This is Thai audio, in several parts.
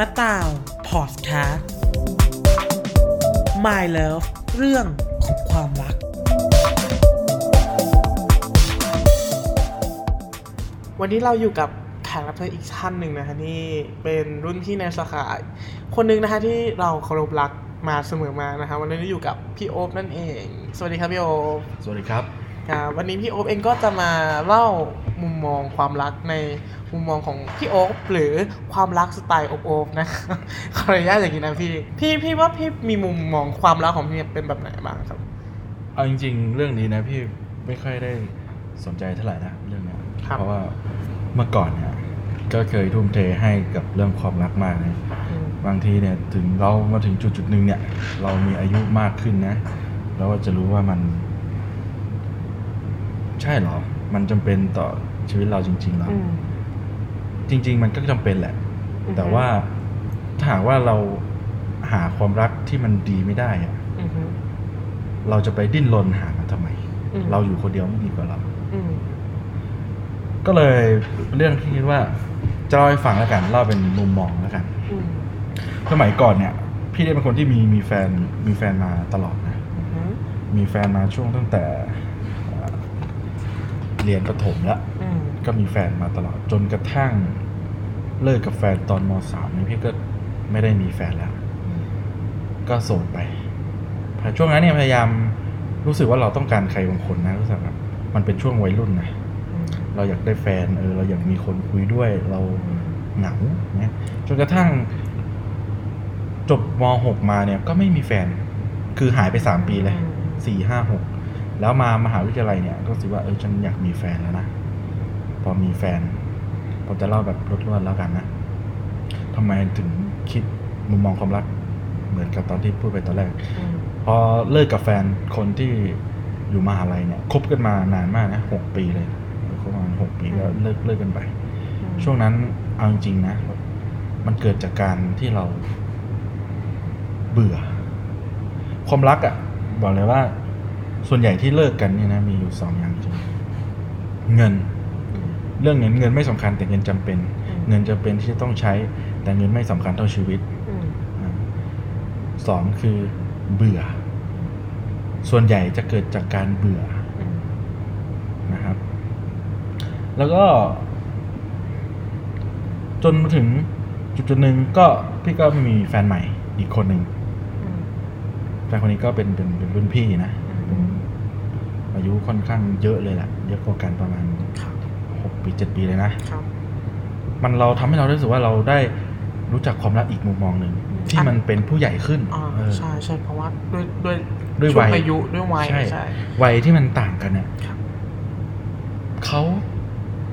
มะตาวพอดแคสต์ My Love เรื่องของความรัก วันนี้เราอยู่กับแขกรับเชิญอีกท่านหนึ่งนะคะนี่เป็นรุ่นพี่ในสาขา คนหนึ่งนะคะที่เราเคารพรักมาเสมอมานะคะวันนี้เราอยู่กับพี่โอ๊บนั่นเอง สวัสดีครับพี่โอ๊บสวัสดีครับ ครับวันนี้พี่โอ๊บเองก็จะมาเล่า มุมมองความรักในมุมมองของพี่โอ๊บหรือความรักสไตล์โอ๊บโอ๊บนะครับขออนุญาตอย่างนี้นะพี่ พี่พี่ว่าพี่มีมุมมองความรักของพี่เป็นแบบไหนบ้างครับ เอาจริง ๆ เรื่องนี้นะพี่ไม่ค่อยได้สนใจเท่าไหร่นะเรื่องเนี้ยครับเพราะว่าเมื่อก่อนเนี่ยก็เคยทุ่มเทให้กับเรื่องความรักมากนะอืมบางทีเนี่ยถึงเรามาถึงจุดจุดๆหนึ่งเนี่ย เรามีอายุมากขึ้นนะเราก็จะรู้ว่ามัน ใช่เหรอ มันจำเป็นต่อชีวิตเราจริงๆเหรออืมจริง ๆ มันก็จำเป็นแหละอือฮึแต่ว่าถ้าหากว่าเราหาความรักที่มันดีไม่ได้อะอืมเราจะไปดิ้นรนหามันทำไมอืมเราอยู่คนเดียวไม่ดีกว่าเราอืมก็เลยเรื่องที่คิดว่าจะเล่าให้ฟังแล้วกันเล่าเป็นมุมมองแล้วกันอืมสมัยก่อนเนี่ย พี่ได้เป็นคนที่มีมีแฟนมีแฟนมาตลอดนะอืมมีแฟนมาช่วงตั้งแต่เอ่อ เรียนประถมแล้วอืมก็มีแฟนมาตลอดจนกระทั่งเลิกกับแฟนตอนมสามเนี่ยพี่ก็ไม่ได้มีแฟนแล้ว ก็โสดไปพอช่วงนั้นเนี่ยพยายามรู้สึกว่าเราต้องการใครบางคนนะรู้สึกแบบมันเป็นช่วงวัยรุ่นนะอืมเราอยากได้แฟนเออเราอยากมีคนคุยด้วยเราเหงาเนี่ยจนกระทั่ง จบม .6 มาเนี่ย ก็ไม่มีแฟน คือหายไปสามปีเลยสี่ห้าหก แล้วมามหาวิทยาลัยเนี่ยก็รู้สึกว่าเออฉันอยากมีแฟนแล้วนะพอมีแฟนผมจะเล่าแบบรวดๆแล้วกันนะทำไมถึงคิดมุมมองความรัก เหมือนกับตอนที่พูดไปตอนแรกอืมพอเลิกกับแฟนคนที่อยู่มหาลัยเนี่ยคบกันมานานมากนะหกปีเลยคบมาหกปีก็เลิกเลิกกันไป ช่วงนั้นเอาจริงๆนะมันเกิดจากการที่เราเบื่อ ความรักอะ่ะ บอกเลยว่า ส่วนใหญ่ที่เลิกกันเนี่ยนะมีอยู่สองอย่างจริงเงิน เรื่องเงินเงินไม่สำคัญแต่เงินจำเป็น เงินจำเป็นที่จะต้องใช้ แต่เงินไม่สำคัญเท่าชีวิตอืมอ่าสองคือเบื่อ ส่วนใหญ่จะเกิดจากการเบื่ออืมนะครับ แล้วก็ จนมาถึงจุดจุดๆหนึ่งก็พี่ก็มีแฟนใหม่อีกคนหนึ่งอืมแฟนคนนี้ก็เป็นเป็นเป็นรุ่นพี่นะอืม อายุค่อนข้างเยอะเลยแหละเยอะกว่ากันประมาณครับหกปีเจ็ดปีเลยนะครับมันเราทำให้เรารู้สึกว่าเราได้รู้จักความรักอีกมุมมองหนึ่งอืมที่มันเป็นผู้ใหญ่ขึ้นอ่าเออใช่ใช่เพราะว่าด้วยด้วยด้วยช่วงวัยอายุด้วยวัยใช่ใช่วัยที่มันต่างกันเนี่ยครับเขา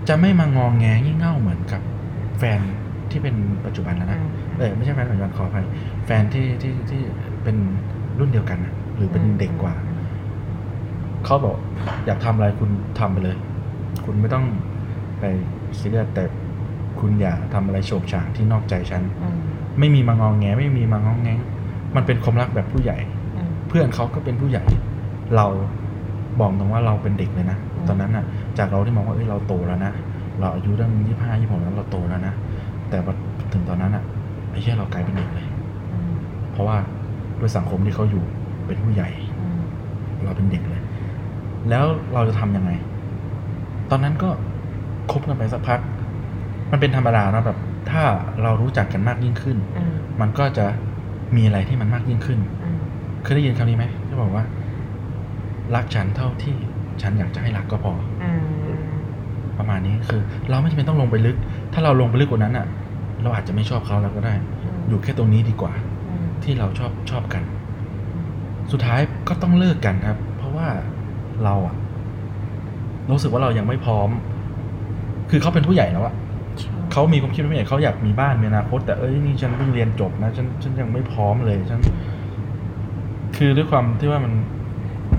จะไม่มางองแงงี่เง่าเหมือนกับแฟนที่เป็นปัจจุบันแล้วนะอืมเออไม่ใช่แฟนปัจจุบันขออภัยแฟนที่ที่ที่เป็นรุ่นเดียวกันนะหรือเป็นเด็กกว่า เขาบอกอยากทำอะไรคุณทำไปเลย คุณไม่ต้องไปซีเรียสแต่คุณอย่าทำอะไรโฉกฉางที่นอกใจฉันอืมไม่มีมางองแงไม่มีมางองแงงมันเป็นความรักแบบผู้ใหญ่อืมเพื่อนเขาก็เป็นผู้ใหญ่ เราบอกตรงว่าเราเป็นเด็กเลยนะอืมตอนนั้นน่ะ จากเราที่มองว่าเอ้ยเราโตแล้วนะ เราอายุตั้งยี่ห้ายี่หกแล้วเราโตแล้วนะ แต่พอถึงตอนนั้นอะไอ้เหี้ยเรากลายเป็นเด็กเลยอืมเพราะว่าด้วยสังคมที่เขาอยู่เป็นผู้ใหญ่อืมเราเป็นเด็กเลย แล้วเราจะทำยังไง ตอนนั้นก็คบกันไปสักพัก มันเป็นธรรมดานะแบบ ถ้าเรารู้จักกันมากยิ่งขึ้นอืมมันก็จะมีอะไรที่มันมากยิ่งขึ้นอืมเคยได้ยินคำนี้ไหมที่บอกว่า รักฉันเท่าที่ฉันอยากจะให้รักก็พออืมประมาณนี้คือ เราไม่จำเป็นต้องลงไปลึก ถ้าเราลงไปลึกกว่านั้นอะ เราอาจจะไม่ชอบเขาแล้วก็ได้ อยู่แค่ตรงนี้ดีกว่าอืมที่เราชอบชอบกัน สุดท้ายก็ต้องเลิกกันครับ เพราะว่า เราอะรู้สึกว่าเรายังไม่พร้อม คือเขาเป็นผู้ใหญ่แล้วอะใช่เขามีความคิดว่าผู้ใหญ่เขาอยากมีบ้านมีอนาคต แต่เอ้ยนี่ฉันเพิ่งเรียนจบนะฉันฉันยังไม่พร้อมเลยฉัน คือด้วยความที่ว่ามัน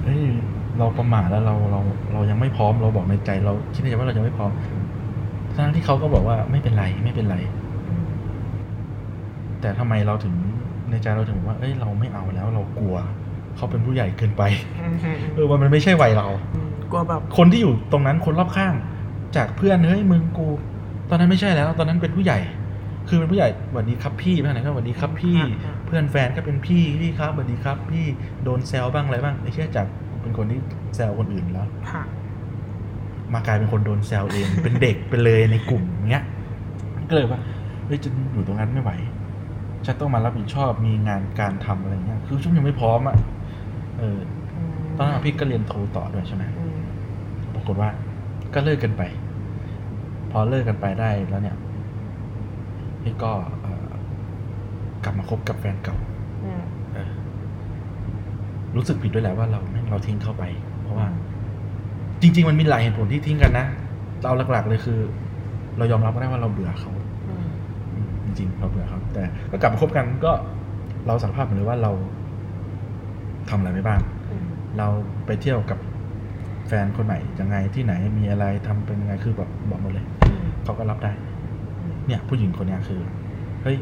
เอ้ยเราประมาทแล้วเราเราเรายังไม่พร้อม เราบอกในใจ เราคิดในใจว่าเรายังไม่พร้อมทั้งที่เขาก็บอกว่าไม่เป็นไรไม่เป็นไรอืมแต่ทำไมเราถึงในใจเราถึงบอกว่า เอ้ยเราไม่เอาแล้วเรากลัว เขาเป็นผู้ใหญ่เกินไปอืมอืมเออมันไม่ใช่วัยเราอืมกลัวแบบคนที่อยู่ตรงนั้นคนรอบข้าง จากเพื่อนเฮ้ยมึงกู ตอนนั้นไม่ใช่แล้ว ตอนนั้นเป็นผู้ใหญ่ คือเป็นผู้ใหญ่สวัสดีครับพี่ไปไหนก็สวัสดีครับพี่อ่าเพื่อนแฟนก็เป็นพี่พี่ครับสวัสดีครับ พี่โดนแซวบ้างอะไรบ้างไอ้เชี่ยจากเป็นคนที่แซวคนอื่นแล้วค่ะมากลายเป็นคนโดนแซวเอง เป็นเด็กไปเลยในกลุ่มเงี้ยก็เลยว่าเฮ้ยจะอยู่ตรงนั้นไม่ไหวฉันต้องมารับผิดชอบมีงานการทำอะไรเงี้ย คือช่วงยังไม่พร้อมอะ เออตอนนั้นพี่ก็เรียนโทต่อด้วยใช่ไหมอืมปรากฏว่า ก็เลิกกันไป พอเลิกกันไปได้แล้วเนี่ย พี่ก็เอ่อกลับมาคบกับแฟนเก่าอืมเออรู้สึกผิดด้วยแหละว่าเราแม่งเราทิ้งเข้าไป เพราะว่า จริง ๆ มันมีหลายเหตุผลที่ทิ้งกันนะเราหลักๆเลยคือ เรายอมรับได้ว่าเราเบื่อเขาอืมอืมจริงๆเราเบื่อเขาแต่ก็กลับมาคบกันก็เราสารภาพหมดเลยว่าเรา ทำอะไรไปบ้างอืมเราไปเที่ยวกับแฟนคนใหม่ยังไงที่ไหนมีอะไรทำเป็นยังไงคือแบบบอกหมดเลยอืมเขาก็รับได้ เนี่ย ผู้หญิงคนเนี้ยคือเฮ้ย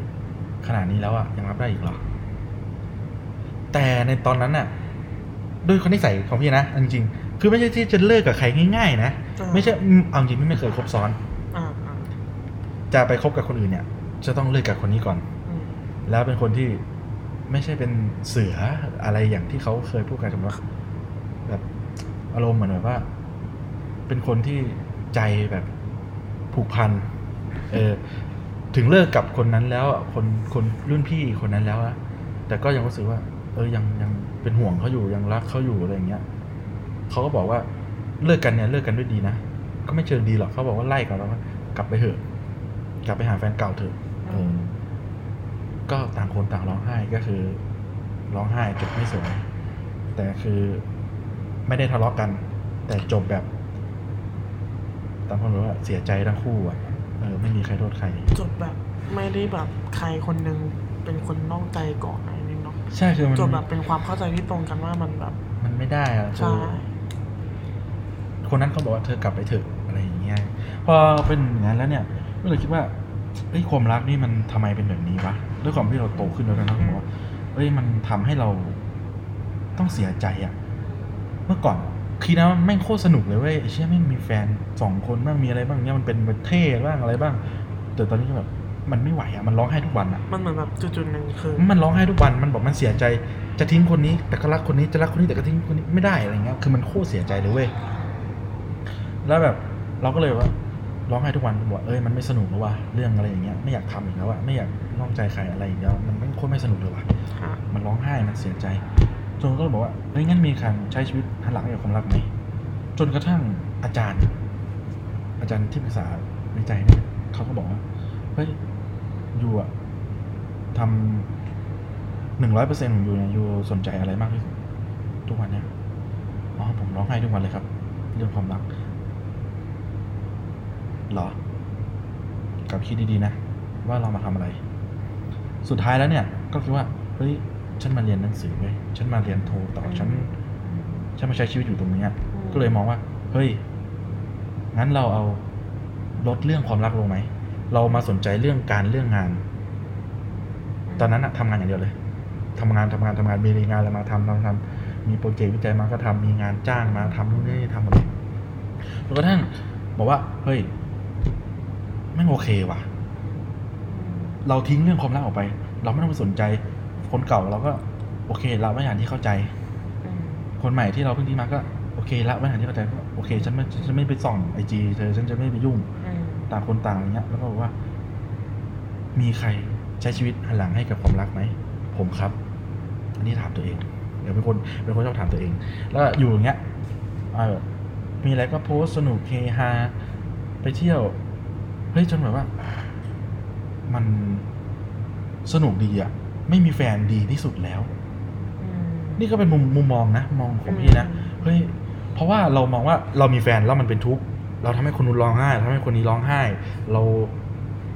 ขนาดนี้แล้วอะยังรับได้อีกเหรอแต่ในตอนนั้นน่ะ ด้วยคนนิสัยของพี่นะเอาจริงๆคือไม่ใช่ที่จะเลิกกับใครง่าย ๆ นะอ่าไม่ใช่อืมเอาจริงๆไม่เคยคบซ้อนอ่าอ่าจะไปคบกับคนอื่นเนี่ย จะต้องเลิกกับคนนี้ก่อนอืมแล้วเป็นคนที่ ไม่ใช่เป็นเสืออะไรอย่างที่เขาเคยพูดกันสมมติว่าแบบอารมณ์เหมือนแบบว่า เป็นคนที่ใจแบบผูกพันเออถึงเลิกกับคนนั้นแล้วคนคนรุ่นพี่คนนั้นแล้วนะแต่ก็ยังรู้สึกว่า เออยังยังเป็นห่วงเขาอยู่ยังรักเขาอยู่อะไรอย่างเงี้ยเขาก็บอกว่าเลิกกันเนี่ยเลิกกันด้วยดีนะก็ไม่เชิงดีหรอกเขาบอกว่าไล่กันแล้วว่ากลับไปเถอะ กลับไปหาแฟนเก่าเถอะ ก็ต่างคนต่างร้องไห้ก็คือร้องไห้จบไม่สวยแต่คือไม่ได้ทะเลาะกัน แต่จบแบบต่างคนรู้ว่าเสียใจทั้งคู่อะเออไม่มีใครโทษใคร จบแบบไม่ได้แบบใครคนหนึ่งเป็นคนนอกใจก่อนอะไรนี่เนาะใช่คือมันจบแบบเป็นความเข้าใจที่ตรงกันว่ามันแบบ มันไม่ได้อะคืใช่อคนนั้นเขาบอกว่าเธอกลับไปเถอะอะไรอย่างเงี้ยพอเป็นอย่างนั้นแล้วเนี่ยก็เลยคิดว่าเอ้ยความรักนี่มันทำไมเป็นแบบนี้วะ ด้วยความที่เราโตขึ้นแล้วนะผมว่าเอ้ยมันทำให้เราต้องเสียใจอะ เมื่อก่อนคิดนะว่าแม่งโคตรสนุกเลยเว้ยไอ้เชี่ยแม่งมีแฟนสองคนบ้างมีอะไรบ้างเนี่ยมันเป็นแบบเท่บ้างอะไรบ้าง แต่ตอนนี้ก็แบบมันไม่ไหวอะมันร้องไห้ทุกวันอะมันเหมือนแบบจุดๆหนึ่งคือมันร้องไห้ทุกวันมันบอกมันเสียใจ จะทิ้งคนนี้แต่ก็รักคนนี้จะรักคนนี้แต่ก็ทิ้งคนนี้ไม่ได้อะไรเงี้ยคือมันโคตรเสียใจเลยเว้ยแล้วแบบเราก็เลยว่า ร้องไห้ทุกวันบอกว่าเอ้ยมันไม่สนุกแล้วว่ะเรื่องอะไรอย่างเงี้ยไม่อยากทำอีกแล้วอะไม่อยากนอกใจใครอะไรอย่างเงี้ยมันไม่โคตรไม่สนุกเลยว่ะค่ะมันร้องไห้มันเสียใจ จนก็เลยบอกว่าเฮ้ยงั้นมีการใช้ชีวิตหันหลังให้กับความรักไหมจนกระทั่งอาจารย์ อาจารย์ที่ปรึกษาในใจเนี่ยเขาก็บอกว่าเฮ้ยยูอะทำหนึ่งร้อยเปอร์เซ็นต์ของยูเนี่ยยูสนใจอะไรมากที่สุดทุกวันเนี่ยอ๋อผมร้องไห้ทุกวันเลยครับ เรื่องความรักเหรอกลับคิดดีๆนะ ว่าเรามาทำอะไร สุดท้ายแล้วเนี่ย ก็คิดว่าเฮ้ยฉันมาเรียนหนังสือเว้ยฉันมาเรียนโทต่อฉันฉันมาใช้ชีวิตอยู่ตรงเนี้ยก็เลยมองว่า เฮ้ยงั้นเราเอาลดเรื่องความรักลงไหมเรามาสนใจเรื่องการเรื่องงาน ตอนนั้นอะทำงานอย่างเดียวเลยทำงานทำงานทำงานมีงานอะไรมาทำทำทำมีโปรเจกต์วิจัยมาก็ทำมีงานจ้างมาทำนู่นนี่ทำหมดเลยจนกระทั่งบอกว่า เฮ้ย แม่งโอเคว่ะ เราทิ้งเรื่องความรักออกไป เราไม่ต้องไปสนใจ คนเก่าเราก็ โอเคละไม่อย่างที่เข้าใจอืมคนใหม่ที่เราเพิ่งที่มาก็โอเคละไม่อย่างที่เข้าใจก็โอเค ฉันไม่ฉันไม่ไปส่องไอจีเธอฉันจะไม่ไปยุ่งอืมต่างคนต่างอะไรเงี้ย แล้วก็บอกว่า มีใครใช้ชีวิตหันหลังให้กับความรักไหมผมครับ อันนี้ถามตัวเองเดี๋ยวเป็นคนเป็นคนชอบถามตัวเอง แล้วอยู่อย่างเงี้ยเออมีอะไรก็โพสต์สนุกเฮฮาไปเที่ยว เฮ้ยจนแบบว่า มันสนุกดีอะไม่มีแฟนดีที่สุดแล้วอืมนี่ก็เป็นมุมมุมมองนะมองของพี่นะเฮ้ยเพราะว่าเรามองว่าเรามีแฟนแล้วมันเป็นทุกข์เราทำให้คนนู้นร้องไห้ทำให้คนนี้ร้องไห้ เรา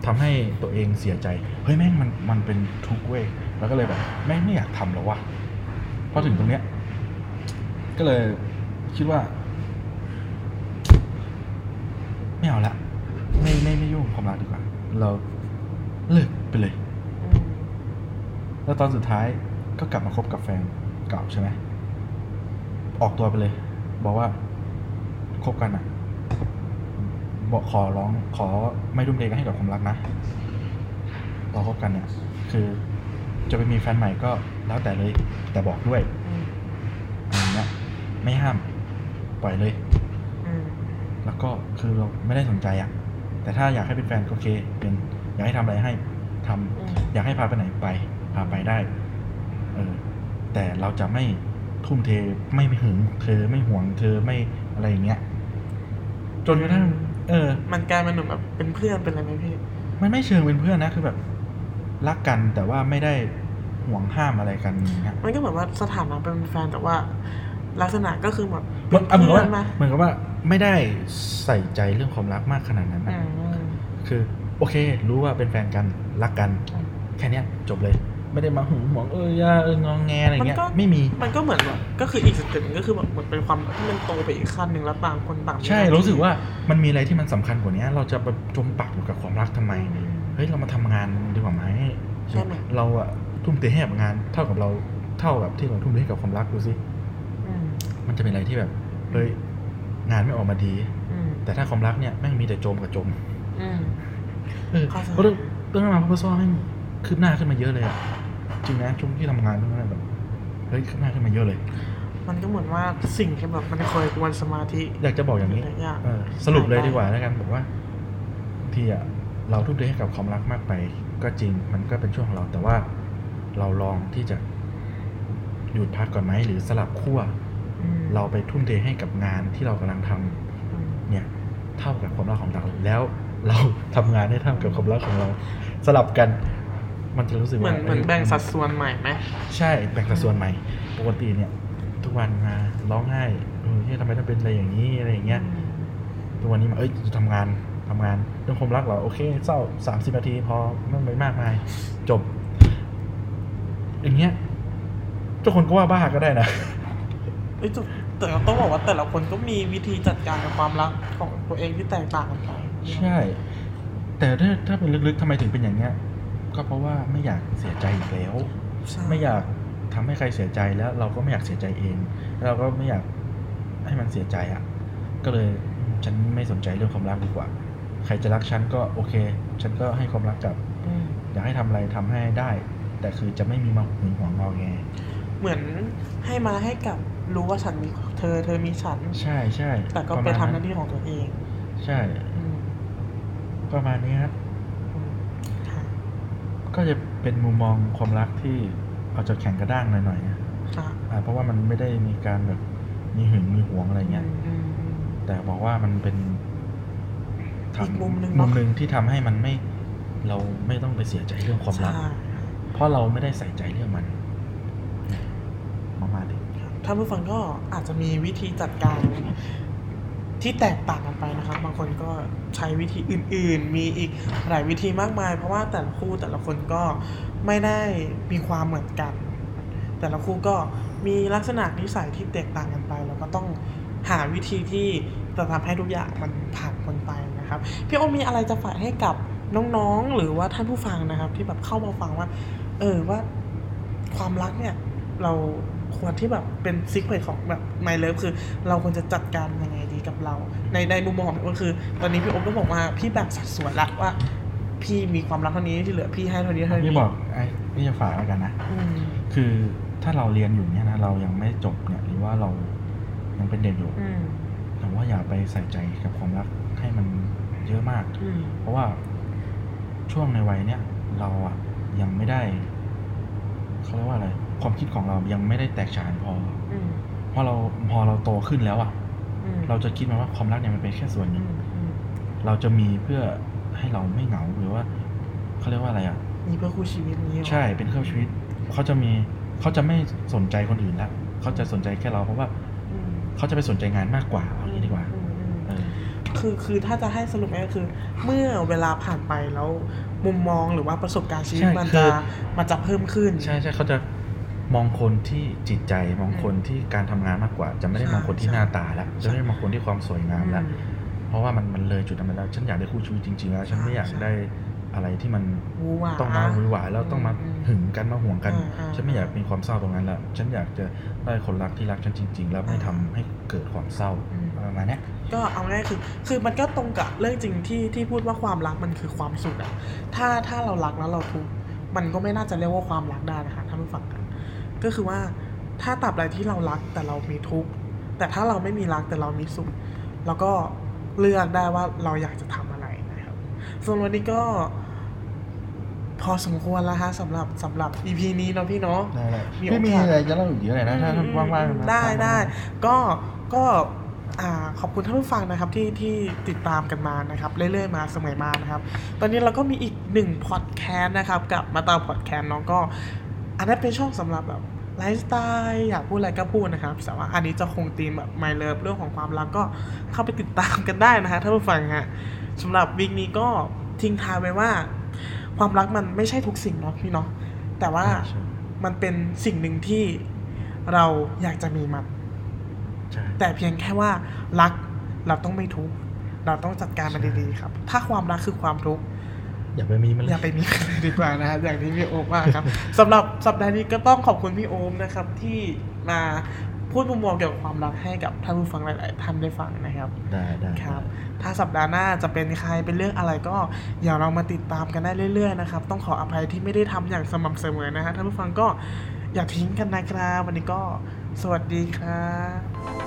ทำให้ตัวเองเสียใจ เฮ้ยแม่งมันมันเป็นทุกข์เว้ยแล้วก็เลยแบบแม่งไม่อยากทำแล้ววะพอถึงตรงเนี้ย ก็เลยคิดว่า ไม่เอาละ ไม่ไม่ไม่ยุ่งกั บความรักดีกว่า เราเลิกไปเลยอืมแล้วตอนสุดท้ายก็กลับมาคบกับแฟนเก่าใช่ไหมออกตัวไปเลย บอกว่าคบกันอะบอกขอร้องขอไม่รุ่มเทกันให้กับความรักนะเราคบกันเนี่ยคือจะไปมีแฟนใหม่ก็แล้วแต่เลยแต่บอกด้วยอืมอะไรเงี้ยไม่ห้าม ปล่อยเลยอืมแล้วก็คือเราไม่ได้สนใจอะ แต่ถ้าอยากให้เป็นแฟนก็โอเค เป็นอยากให้ทำอะไรให้ทำอืมอยากให้พาไปไหนไปพาไปได้เออแต่เราจะไม่ทุ่มเทไม่ไม่หึงเธอไม่ห่วงเธอไม่อะไรอย่างเงี้ยจนกระทั่งเออ มันกลายเป็นเหมือนแบบเป็นเพื่อนเป็นอะไรไหมพี่มันไม่เชิงเป็นเพื่อนนะคือแบบรักกันแต่ว่าไม่ได้ห่วงห้ามอะไรกันอย่างเงี้ยมันก็เหมือนว่าสถานะเป็นแฟนแต่ว่า ลักษณะก็คือแบบเหเหมือนเหมือนกับว่าเพื่อนมาเหมือนกับว่าไม่ได้ใส่ใจเรื่องความรักมากขนาดนั้นอืนะ คือ โอเค รู้ว่าเป็นแฟนกันรักกันอืมแค่เนี้ยจบเลย ไม่ได้มาหึงหวงเอออย่าเอององแงอะไรเงี้ยมันก็ไม่มีมันก็เหมือนแบบก็คืออีก step หนึ่งก็คือแบบเหมือนเป็นความที่มันโตไปอีกขั้นหนึ่งแล้วต่างคนต่างมีใช่หน้ที่รู้สึกว่ามันมีอะไรที่มันสำคัญกว่านี้เราจะไปจมปักอยู่กับความรักทำไมอืมเฮ้ยเรามาทำงานดีกว่าไหมใช่ไหมเราอะทุ่มเทให้กับงานเท่ากับเราเท่ากับที่เราทุ่มเทให้กับความรักดูสิอื มมันจะเป็นอะไรที่แบบเฮ้ยงานไม่ออกมาดีอืมแต่ถ้าความรักเนี่ยแม่งมีแต่จมกับจมอืมเออเข้าใจเพราะเรื่องเรื่องราวพระซ้อแม่งคืบหน้าขึ้นมาเยอะเลยอะจริงนะช่วงที่ทำงานตรงนั้นแบบเฮ้ยคืบหน้าขึ้นมาเยอะเลย มันก็เหมือนว่าสิ่งที่แบบมันคอยกวนสมาธิอยากจะบอกอย่างนี้หลายอย่างเออสรุปเลยดีกว่าแล้วกันบอกว่าบางทีอะเราทุ่มเทให้กับความรักมากไป ก็จริงมันก็เป็นช่วงของเราแต่ว่าเราลองที่จะหยุดพักก่อนไหมหรือสลับขั้วอืม เราไปทุ่มเทให้กับงานที่เรากำลังทำอืมเนี่ยเท่ากับความรักของเราแล้วเราทำงานให้เท่ากับความรักของเราสลับกันมันจะรู้สึกเหมืว่าอนเหมือนแบ่งสัดส่วนใหม่ไหมใช่แบ่งสัดส่วนใหม่ปกติเนี่ย ทุกวันมาร้องไห้เออเฮ้ยทำไมต้องเป็นอะไรอย่างนี้อะไรอย่างเงี้ยทุกวันนี้มาเอ้ยจะทำงานทำงานเรื่องความรักเหรอโอเคเศร้าสามสิบนาทีพอไม่ไม่มากมาย จบ อย่างเงี้ยทุกคนก็ว่าบ้าก็ได้นะ เอ้ยแต่แต่ต้องบอกว่าแต่ละคนก็มีวิธีจัดการกับความรักของตัวเองที่แตกต่างกันไปใช่ แต่ถ้าถ้าเป็นลึกๆทำไมถึงเป็นอย่างเงี้ย ก็เพราะว่าไม่อยากเสียใจอีกแล้วใช่ไม่อยากทำให้ใครเสียใจแล้ว เราก็ไม่อยากเสียใจเองแล้วเราก็ไม่อยากให้มันเสียใจอะ ก็เลยฉันไม่สนใจเรื่องความรักดีกว่า ใครจะรักฉันก็โอเค ฉันก็ให้ความรักกับอืมอยากให้ทำอะไรทำให้ได้ แต่คือจะไม่มีมาหึงหวงงอแง เหมือนให้มาให้กับ รู้ว่าฉันมีเธอ เธอมีฉัน ใช่ใช่แต่ก็ระไปมาณทำหน้าที่ของตัวเอง ใช่อืมประมาณนี้ครับอืมค่ะก็จะเป็นมุมมองความรักที่เอาจะแข็งกระด้างหน่อยๆนะค่ะอ่าเพราะว่ามันไม่ได้มีการแบบมีหึงมีหวงอะไรเงี้ยอืมอืมแต่บอกว่ามันเป็นอีกมุมหนึ่งมุเนอะมหนึ่งที่ทำให้มันไม่ เราไม่ต้องไปเสียใจเรื่องความรักใช่เพราะเราไม่ได้ใส่ใจเรื่องมันประมาณนี้ ท่านผู้ฟังก็อาจจะมีวิธีจัดการที่แตกต่างกันไปนะครับ บางคนก็ใช้วิธีอื่น ๆ มีอีกหลายวิธีมากมาย เพราะว่าแต่ละคู่แต่ละคนก็ไม่ได้มีความเหมือนกัน แต่ละคู่ก็มีลักษณะนิสัยที่แตกต่างกันไป แล้วก็ต้องหาวิธีที่จะทำให้ทุกอย่างมันผ่านพ้นไปนะครับ พี่โอมีอะไรจะฝากให้กับน้องๆ หรือว่าท่านผู้ฟังนะครับ ที่แบบเข้ามาฟังว่า เออว่าความรักเนี่ยเรา ควรที่แบบเป็นซิกเ e ตของแบบ My Love คือ เราควรจะจัดการยังไงดีกับเรา ในในมุมมองของพี่โอคือ ตอนนี้พี่โอก็บอกว่าพี่แบ่งสัดส่วนละว่า พี่มีความรักเท่านี้ที่เหลือพี่ให้เท่านี้เท่านี้พี่บอกไอ้พี่จะฝากแล้วกันนะอืมคือถ้าเราเรียนอยู่เนี่ยนะเรายังไม่จบเนี่ยหรือว่าเรายังเป็นเด็กอยู่อืมแต่ว่าอย่าไปใส่ใจกับความรักให้มันเยอะมากอืมเพราะว่าช่วงในวัยเนี้ยเราอะยังไม่ได้เขาเรียกว่าอะไร ความคิดของเรายังไม่ได้แตกฉานพออืมเพราะเราพอเราโตขึ้นแล้วอะอืมเราจะคิดมาว่าความรักเนี่ยมันเป็นแค่ส่วนหอืนึ่งมอืมเราจะมีเพื่อให้เราไม่เหงาหรือว่าเขาเรียกว่าอะไรอะมีเพื่อคู่ชีวิตนี้เหรอใช่เป็นเครื่องชีวิตเขาจะมีเขาจะไม่สนใจคนอื่นแล้วเขาจะสนใจแค่เราเพราะว่าอืมเขาจะไปสนใจงานมากกว่าเอาอย่างนี้ดีกว่าอืมอืมเออคือคือถ้าจะให้สรุปก็คือ เมื่อเวลาผ่านไปแล้วมุมมองหรือว่าประสบการณ์ชีวิตใช่มันคืจะอมันจะเพิ่มขึ้น ใช่ใช่เขาจะ มองคนที่จิตใจมองคนที่การทำงานมากกว่า จะไม่ได้มองคนที่ใช่หน้าตาแล้วจะไม่ได้มองคนที่ความสวยงามแล้วอืมเพราะว่ามันมันเลยจุดนั้นไปแล้วฉันอยากได้คู่ชีวิตจริงๆแล้วฉันไม่อยากใช่ได้อะไรที่มันวูหวาต้องมาหวือหวาแล้วต้องมาอืมหึงกันมาห่วงกันอ่าอ่าฉันไม่อยากมีความเศร้าตรงนั้นแล้วฉันอยากจะได้คนรักที่รักฉันจริง ๆ แล้วไม่ทำให้เกิดความเศร้าอืมประมาณเนี้ยก็เอาง่ายคือ คือมันก็ตรงกับเรื่องจริงที่ที่พูดว่าความรักมันคือความสุขอะถ้าถ้าเรารักแล้วเราทุกข์มันก็ไม่น่าจะเรียกว่าความรักได้นะคะท่านผู้ฟังครับ ก็คือว่าถ้าตับใดที่เรารักแต่เรามีทุกข์แต่ถ้าเราไม่มีรักแต่เรามีสุขเราก็เลือกได้ว่าเราอยากจะทำอะไรนะครับส่วนวันนี้ก็พอสมควรแล้วฮะสำหรับสำหรับ EP นี้เนาะพี่เนาะได้เลยมีพี่มีโอกาสอะไรจะเล่าอีกเยอะเลยนะถ้าท่านว่างๆนะได้ได้ก็ก็อ่าขอบคุณท่านผู้ฟังนะครับที่ที่ติดตามกันมานะครับ เรื่อยๆมาเสมอมานะครับ ตอนนี้เราก็มีอีกหนึ่งพอดแคสต์นะครับ กับมาตาพอดแคสต์เน้องก็ อันนั้นเป็นช่องสำหรับแบบไลฟ์สไตล์อยากพูดอะไรก็พูดนะครับ แต่ว่าอันนี้จะคงธีมแบบ My Love เรื่องของความรักก็เข้าไปติดตามกันได้นะฮะท่านผู้ฟังฮะสำหรับวีคนี้ก็ทิ้งท้ายไว้ว่า ความรักมันไม่ใช่ทุกสิ่งเนาะพี่เนาะแต่ว่าใช่มันเป็นสิ่งหนึ่งที่เราอยากจะมีมันใช่แต่เพียงแค่ว่ารักเราต้องไม่ทุกข์เราต้องจัดการมันดีๆครับ ถ้าความรักคือความทุกข์ อย่าไปมีมันเลอย่ายไปมีกันเลยดีกว่านะครับอย่างที่พี่โอมว่าครับสำหรับสัปดาห์นี้ก็ต้องขอบคุณพี่โอมนะครับที่มาพูดมุมมองเกี่ยวกับความรักให้กับท่านผู้ฟังหลาย ๆ ท่านได้ฟังนะครับ ได้ได้ครับ ถ้าสัปดาห์หน้าจะเป็นใครเป็นเรื่องอะไรก็อย่าเรามาติดตามกันได้เรื่อย ๆ นะครับ ต้องขออภัยที่ไม่ได้ทำอย่างสม่ำเสมอนะฮะท่านผู้ฟังก็อย่าทิ้งกันนะครับ วันนี้ก็สวัสดีครับ